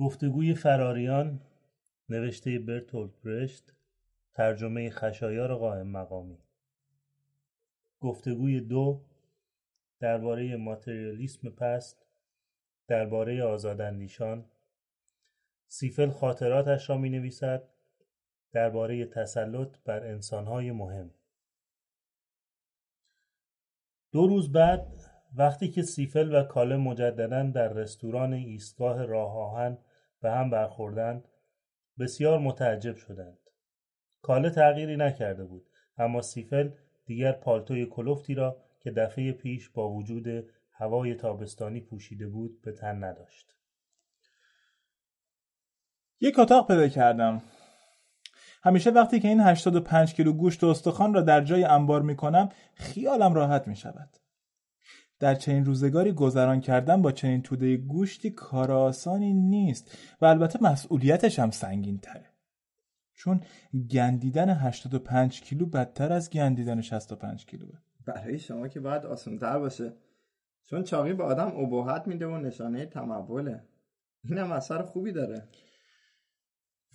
گفتگوی فراریان نوشته برتولد برشت ترجمه خشایار قائم مقامی. گفتگوی دو درباره ماتریالیسم پست درباره آزاداندیشان. سیفل خاطراتش را می نویسد درباره تسلط بر انسانهای مهم. دو روز بعد وقتی که سیفل و کاله مجددا در رستوران ایستگاه راه آهن به هم برخوردند بسیار متعجب شدند. کاله تغییری نکرده بود اما سیفل دیگر پالتوی کلفتی را که دفعه پیش با وجود هوای تابستانی پوشیده بود به تن نداشت. یک اتاق پیدا کردم. همیشه وقتی که این 85 کیلو گوشت و استخوان را در جای انبار می کنم خیالم راحت می شود. در چنین روزگاری گذران کردن با چنین توده گوشتی کار آسانی نیست و البته مسئولیتش هم سنگین تره. چون گندیدن 85 کیلو بدتر از گندیدن 65 کیلو برای شما که باید آسانتر باشه. چون چاقی به آدم ابهت میده و نشانه تموله. اینم اثر خوبی داره.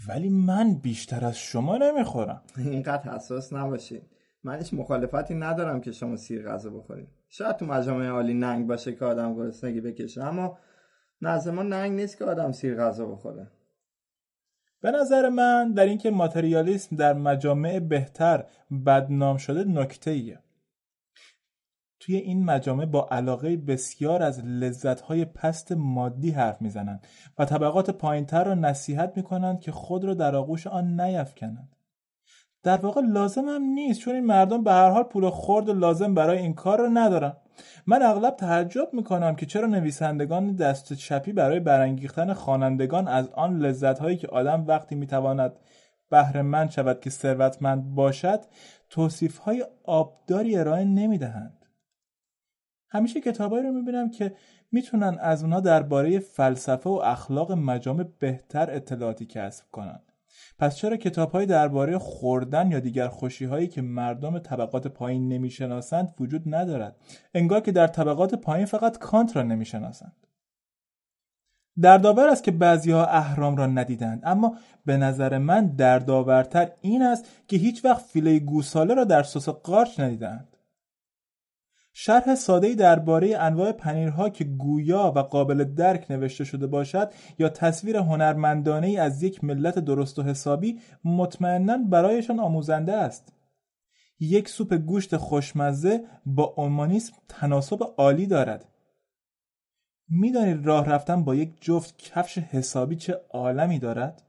ولی من بیشتر از شما نمی‌خورم. اینقدر حساس نباشید. من هیچ مخالفتی ندارم که شما سیر غذا بخورید شاید تو مجامع عالی ننگ باشه که آدم گرسنگی بکشه اما نزد ما ننگ نیست که آدم سیر غذا بخوره به نظر من در اینکه ماتریالیسم در مجامع بهتر بدنام شده نکته ایه. توی این مجامع با علاقه بسیار از لذتهای پست مادی حرف می‌زنند و طبقات پایینتر را نصیحت می‌کنند که خود را در آغوش آن نیفکنند. در واقع لازم هم نیست چون این مردم به هر حال پول خورد لازم برای این کار را ندارن. من اغلب تعجب می‌کنم که چرا نویسندگان دست چپی برای برانگیختن خوانندگان از آن لذتهایی که آدم وقتی می‌تواند بهره شود که ثروتمند باشد توصیفهای آبداری ارائه نمی‌دهند همیشه کتابایی رو می‌بینم که می‌تونن از اونها درباره فلسفه و اخلاق مجامع بهتر اطلاعاتی کسب کنند پس چرا کتابهایی درباره خوردن یا دیگر خوشیهایی که مردم طبقات پایین نمی‌شناسند وجود ندارد؟ انگار که در طبقات پایین فقط کانت را نمی‌شناسند. دردآور است که بعضیها اهرام را ندیدند اما به نظر من دردآورتر این است که هیچ وقت فیله گوساله را در سس قارچ ندیدند شرح ساده‌ای درباره انواع پنیرها که گویا و قابل درک نوشته شده باشد یا تصویر هنرمندانه از یک ملت درست و حسابی مطمئنا برایشان آموزنده است. یک سوپ گوشت خوشمزه با اومانیسم تناسب عالی دارد. می‌دانید راه رفتن با یک جفت کفش حسابی چه عالمی دارد؟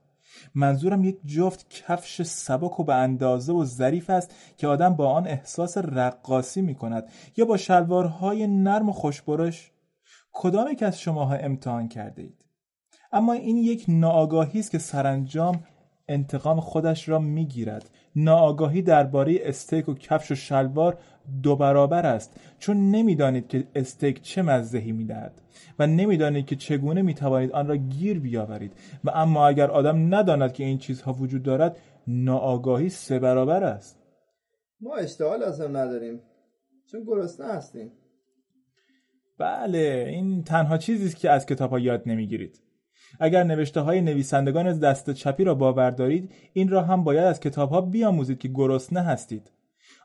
منظورم یک جفت کفش سبک و به اندازه و ظریف است که آدم با آن احساس رقاصی می کند یا با شلوارهای نرم و خوشبرش؟ کدام یک از شماها امتحان کرده اید اما این یک ناآگاهی است که سرانجام انتقام خودش را می‌گیرد. ناآگاهی درباره استیک و کفش و شلوار دو برابر است. چون نمی‌دانید که استیک چه مزهی می‌دهد و نمی‌دانید که چگونه می‌توانید آن را گیر بیاورید. و اما اگر آدم نداند که این چیزها وجود دارد ناآگاهی سه برابر است. ما اشتها لازم نداریم. چون گرسنه هستیم. بله این تنها چیزی است که از کتاب ها یاد نمی‌گیرید. اگر نوشته های نویسندگان دست چپی را باور دارید این را هم باید از کتاب ها بیاموزید که گرسنه هستید.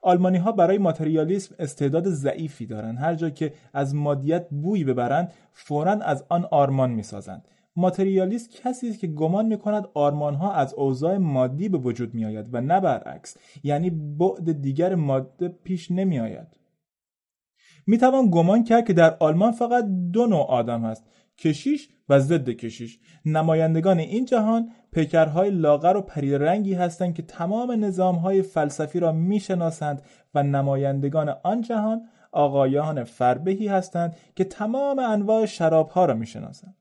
آلمانی ها برای ماتریالیسم استعداد ضعیفی دارند. هر جا که از مادیت بوی ببرند فورا از آن آرمان می‌سازند. ماتریالیست کسی است که گمان می کند آرمان ها از اوضاع مادی به وجود می آید و نه برعکس یعنی بعد دیگر ماده پیش نمی آید می توان گمان کرد که در آلمان فقط دو نوع آدم هست. کشیش و ضد کشیش. نمایندگان این جهان پیکرهای لاغر و رنگی هستند که تمام نظامهای فلسفی را می‌شناسند و نمایندگان آن جهان آقایان فربهی هستند که تمام انواع شرابها را می‌شناسند.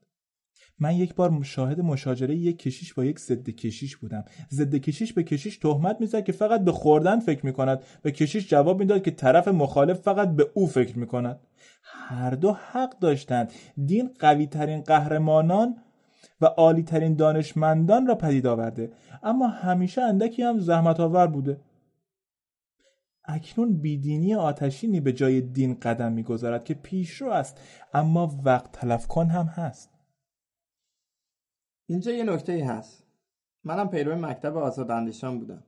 من یک بار مشاهد مشاجره یک کشیش با یک ضد کشیش بودم. ضد کشیش به کشیش تهمت می‌زد که فقط به خوردن فکر می‌کند و کشیش جواب می‌داد که طرف مخالف فقط به او فکر می‌کند. هر دو حق داشتند. دین قوی ترین قهرمانان و عالی ترین دانشمندان را پدید آورده. اما همیشه اندکی هم زحمت آور بوده. اکنون بیدینی آتشینی به جای دین قدم می‌گذارد که پیشرو است اما وقت تلف کن هم هست. اینجا یه نکته ای هست. منم پیرو مکتب آزاداندیشان بودم.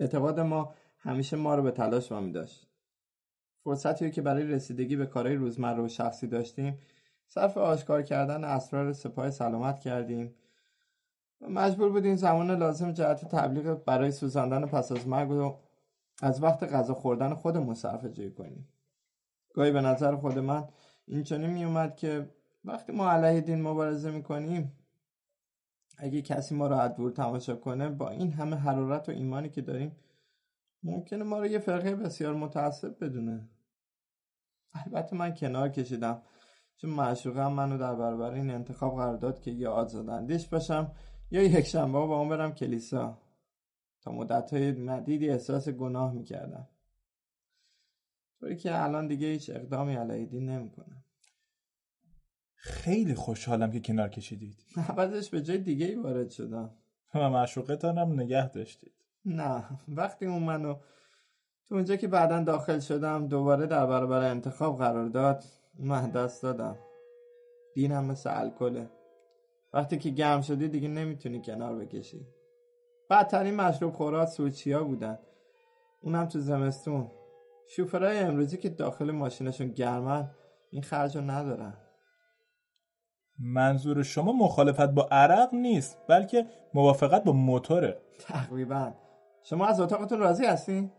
اعتقاد ما همیشه ما رو به تلاش وامی داشت. فرصتی که برای رسیدگی به کارهای روزمره و شخصی داشتیم. صرف آشکار کردن اسرار سپاه سلامت کردیم. و مجبور بودیم زمان لازم جهت تبلیغ برای سوزاندن پس از مرگ و از وقت غذا خوردن خودمون جویی کنیم. گاهی به نظر خود من این می اومد که وقتی ما علیه دین مبارزه می‌کنیم اگه کسی ما رو دور تماشا کنه با این همه حرارت و ایمانی که داریم ممکنه ما رو یه فرقه بسیار متعصب بدونه. البته من کنار کشیدم. چون معشوقه منو در برابر این انتخاب قرار داد که یا آزاداندیش باشم یا یک شنبه با اون برم کلیسا. تا مدت های مدیدی احساس گناه می‌کردم. طوری که الان دیگه هیچ اقدامی علیه دین نمی‌کنم. خیلی خوشحالم که کنار کشیدید. عوضش به جای دیگه ای وارد شدم. و معشوقتانم نگه داشتید. نه وقتی اون منو تو اونجا که بعدا داخل شدم دوباره در برابر انتخاب قرار داد من دست دادم. دینم مثل الکله. وقتی که گرم شدی دیگه نمی‌تونی کنار بکشی. بدترین مشروب خورات سوچیا بودن. اونم تو زمستون. شوفرهای امروزی که داخل ماشینشون گرمن این خرج رو ندارن. منظور شما مخالفت با عرق نیست بلکه موافقت با موتوره. تقریبا. شما از اتاقتون راضی هستین؟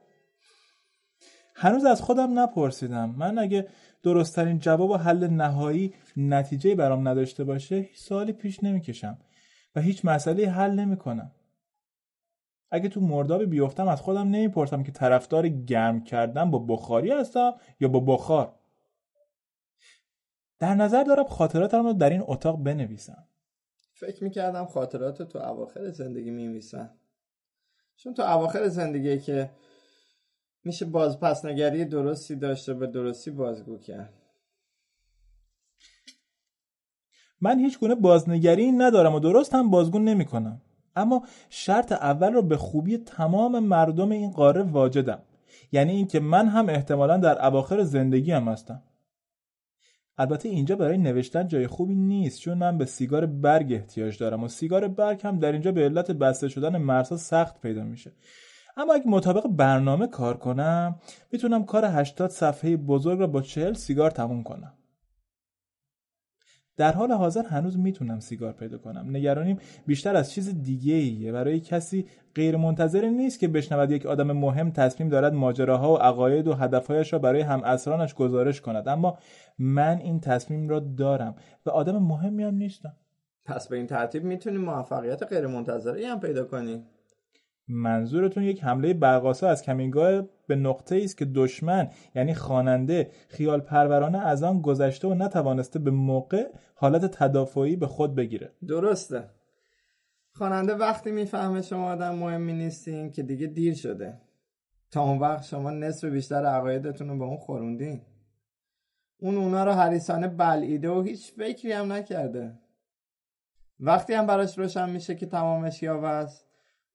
هنوز از خودم نپرسیدم. من اگه درستترین جواب و حل نهایی نتیجه برام نداشته باشه هیچ سوالی پیش نمی‌کشم و هیچ مسئله حل نمی‌کنم. اگه تو مردابی بیفتم از خودم نمی‌پرسم که طرفدار گرم کردن با بخاری هستم یا با بخار. در نظر دارم خاطراتم رو در این اتاق بنویسم. فکر می‌کردم خاطرات تو اواخر زندگی میمیسن چون تو اواخر زندگی که میشه بازپسنگری درستی داشته به درستی بازگو کرد. من هیچ گونه بازنگری ندارم و درست هم بازگو نمی کنم. اما شرط اول رو به خوبی تمام مردم این قاره واجدم. یعنی اینکه من هم احتمالا در اواخر زندگی هم هستم. البته اینجا برای نوشتن جای خوبی نیست چون من به سیگار برگ احتیاج دارم و سیگار برگ هم در اینجا به علت بسته شدن مرسا سخت پیدا میشه. اما اگه مطابق برنامه کار کنم می‌تونم کار 80 صفحه بزرگ را با 40 سیگار تموم کنم. در حال حاضر هنوز می‌تونم سیگار پیدا کنم. نگرانیم بیشتر از چیز دیگه ایه برای کسی غیر منتظر نیست که بشنود یک آدم مهم تصمیم دارد ماجراها و عقاید و هدفهایش را برای هم اسرانش گزارش کند. اما من این تصمیم را دارم و آدم مهمی هم نیستم. پس به این ترتیب می‌تونی موفقیت غیر منتظره هم پیدا کنی منظورتون یک حمله برقاسا از کمینگاه به نقطه است که دشمن یعنی خواننده خیال پرورانه از آن گذشته و نتوانسته به موقع حالت تدافعی به خود بگیره. درسته. خواننده وقتی می‌فهمه شما آدم مهمی نیستین که دیگه دیر شده. تا اون وقت شما نصف بیشتر عقایدتون رو به اون خوروندین. اون اونا رو حریسانه بلعیده و هیچ فکری هم نکرده. وقتی هم براش روشن میشه که تمامش یاوه است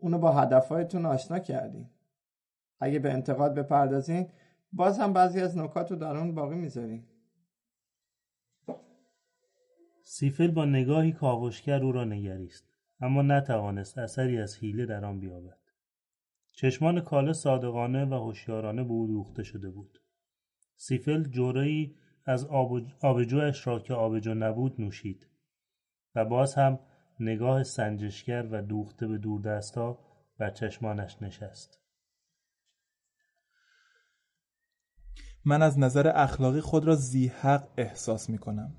اونو با هدفهایتون آشنا کردین. اگه به انتقاد بپردازین باز هم بعضی از نکات رو در اون باقی می‌ذارین. سیفل با نگاهی کاوشگر او را نگریست اما نتوانست اثری از حیله در آن بیابد. چشمان کاله صادقانه و هوشیارانه به او دوخته شده بود. سیفل جورایی از آبجوش را که آبجو نبود نوشید و باز هم نگاه سنجشگر و دوخته به دوردستا بر چشمانش نشست. من از نظر اخلاقی خود را زیحق احساس می کنم.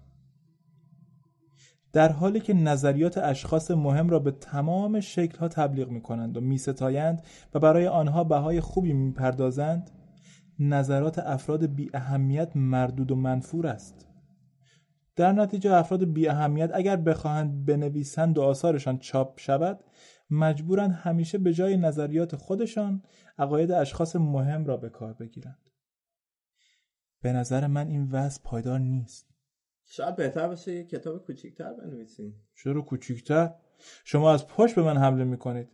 در حالی که نظریات اشخاص مهم را به تمام شکلها تبلیغ می کنند و می ستایند و برای آنها بهای خوبی می پردازند نظرات افراد بی اهمیت مردود و منفور است. در نتیجه افراد بی اهمیت اگر بخواهند بنویسند و آثارشان چاپ شود مجبورند همیشه به جای نظریات خودشان عقاید اشخاص مهم را به کار بگیرند. به نظر من این وضع پایدار نیست. شاید بهتر باشه یه کتاب کوچیکتر بنویسیم. چرا کوچیکتر؟ شما از پشت به من حمله می‌کنید.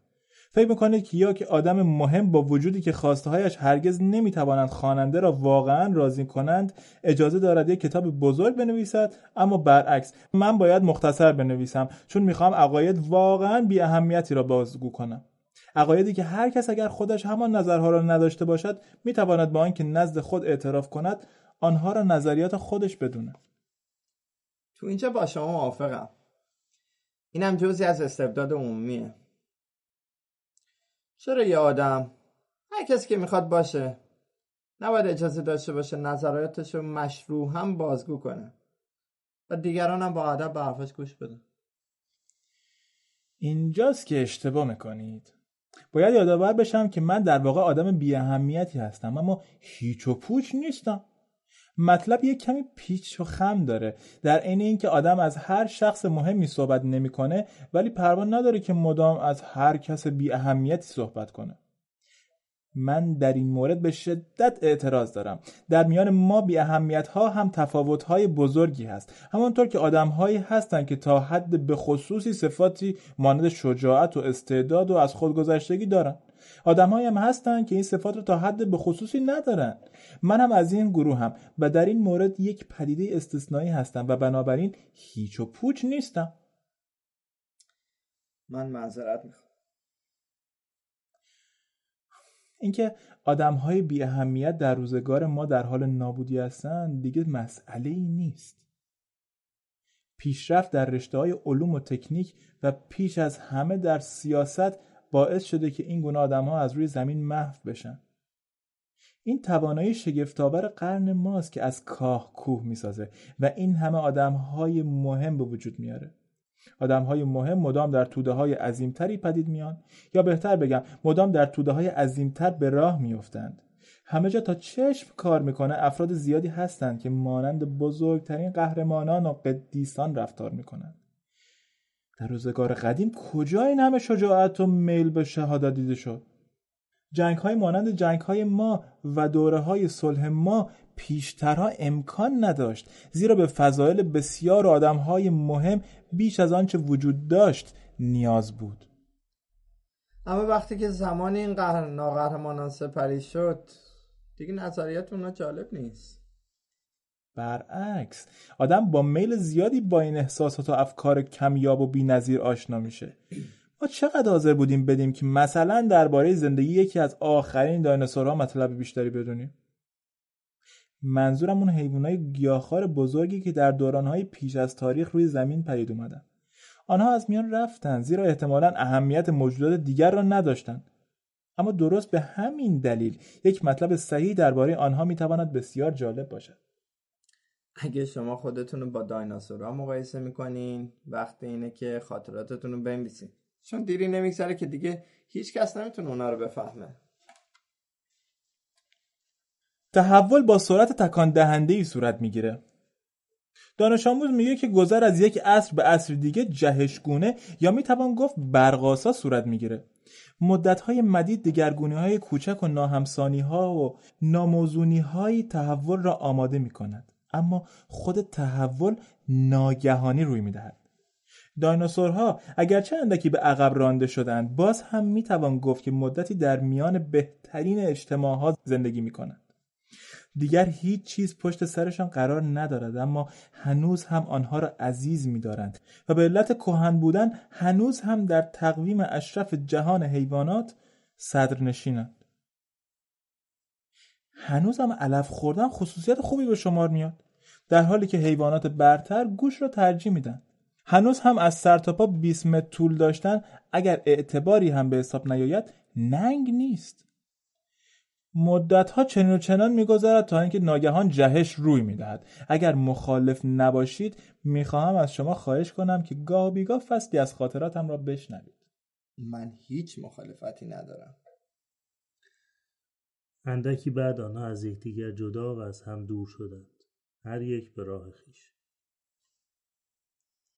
فکر می‌کنید که یا که آدم مهم با وجودی که هایش هرگز نمی‌توانند خواننده را واقعا راضی کنند اجازه دارد یک کتاب بزرگ بنویسد اما برعکس من باید مختصر بنویسم چون می‌خوام عقاید واقعا بی اهمیتی را بازگو کنم. عقایدی که هر کس اگر خودش همان نظرها را نداشته باشد می‌تواند با آنکه نزد خود اعتراف کند آنها را نظریات خودش بدونه. تو اینجا با شما موافقم. اینم جزی از استبداد عمومیه. چرا یه آدم؟ هر کسی که می‌خواد باشه. نباید اجازه داشته باشه نظراتش رو مشروع هم بازگو کنه. و دیگران هم با ادب به حرفش گوش بدن. اینجاست که اشتباه می‌کنید. باید یادآور بشم که من در واقع آدم بی اهمیتی هستم اما هیچ و پوچ نیستم. مطلب یک کمی پیچ و خم داره. در عین اینکه آدم از هر شخص مهمی صحبت نمی‌کنه ولی پروا نداره که مدام از هر کس بی اهمیتی صحبت کنه. من در این مورد به شدت اعتراض دارم. در میان ما بی اهمیت ها هم تفاوت های بزرگی هست. همانطور که آدم هایی هستند که تا حد به خصوصی صفاتی مانند شجاعت و استعداد و از خودگذشتگی دارن. آدمهایی هم هستن که این صفات رو تا حد به خصوصی ندارن. من هم از این گروه هم و در این مورد یک پدیده استثنایی هستم و بنابراین هیچ و پوچ نیستم. من معذرت می‌خوام. اینکه آدم های بی اهمیت در روزگار ما در حال نابودی هستند دیگه مسئله ای نیست. پیشرفت در رشته های علوم و تکنیک و پیش از همه در سیاست باعث شده که این گونه آدم ها از روی زمین محو بشن. این توانایی شگفتآور قرن ماست که از کاه کوه می‌سازه و این همه آدم های مهم به وجود میاره. آدم های مهم مدام در توده های عظیمتری پدید میان یا بهتر بگم مدام در توده های عظیمتر به راه میافتند. همه جا تا چشم کار می‌کنه افراد زیادی هستند که مانند بزرگترین قهرمانان و قدیسان رفتار می‌کنند. در روزگار قدیم کجا این همه شجاعت و میل به شهادت دیده شد؟ جنگ های مانند جنگ های ما و دوره های صلح ما پیشترها امکان نداشت زیرا به فضایل بسیار آدم های مهم بیش از آنچه وجود داشت نیاز بود. اما وقتی که زمان این قهر ناقهرمانان سپری شد دیگه نظریت اونا جالب نیست. برعکس. آدم با میل زیادی با این احساسات و افکار کمیاب و بینظیر آشنا میشه. ما چقدر حاضر بودیم بدیم که مثلا درباره زندگی یکی از آخرین دایناسورها مطلب بیشتری بدونیم؟ منظورم اون حیوانات گیاهخوار بزرگی که در دورانهای پیش از تاریخ روی زمین پدید اومدن. آنها از میان رفتن زیرا احتمالا اهمیت موجودات دیگر را نداشتند اما درست به همین دلیل یک مطلب صحیح درباره آنها می‌تواند بسیار جالب باشد. اگه شما خودتون رو با دایناسورها مقایسه می‌کنین وقت اینه که خاطراتتون رو بنویسین. چون دیری نمیگذره که دیگه هیچ کس نمی‌تونه اونا رو بفهمه. تحول با سرعت تکان دهنده ای صورت می‌گیره. دانش آموز میگه که گذر از یک عصر به عصر دیگه جهشگونه یا می‌توان گفت برقاسا صورت می‌گیره. مدت های مدید دگرگونی های کوچک و ناهمسانی ها و ناموزونی های تحول را آماده می کند. اما خود تحول ناگهانی روی می‌دهد. دایناسورها اگرچه اندکی به عقب رانده شدند باز هم می‌توان گفت که مدتی در میان بهترین اجتماعات زندگی می‌کنند. دیگر هیچ چیز پشت سرشان قرار ندارد اما هنوز هم آنها را عزیز می‌دارند و به علت کهن بودن هنوز هم در تقویم اشرف جهان حیوانات صدرنشینند. هنوز هم علف خوردن خصوصیت خوبی به شمار میاد. در حالی که حیوانات برتر گوش را ترجیح میدن. هنوز هم از سر تا پا 20 متر طول داشتن. اگر اعتباری هم به حساب نیاید ننگ نیست. مدت ها چنین و چنان میگذرد تا اینکه ناگهان جهش روی می‌دهد. اگر مخالف نباشید می‌خواهم از شما خواهش کنم که گاه بیگاه فصلی از خاطراتم را بشنوید. من هیچ مخالفتی ندارم. اندکی بعد آنها از یکدیگر جدا و از هم دور شدند هر یک به راه خیش.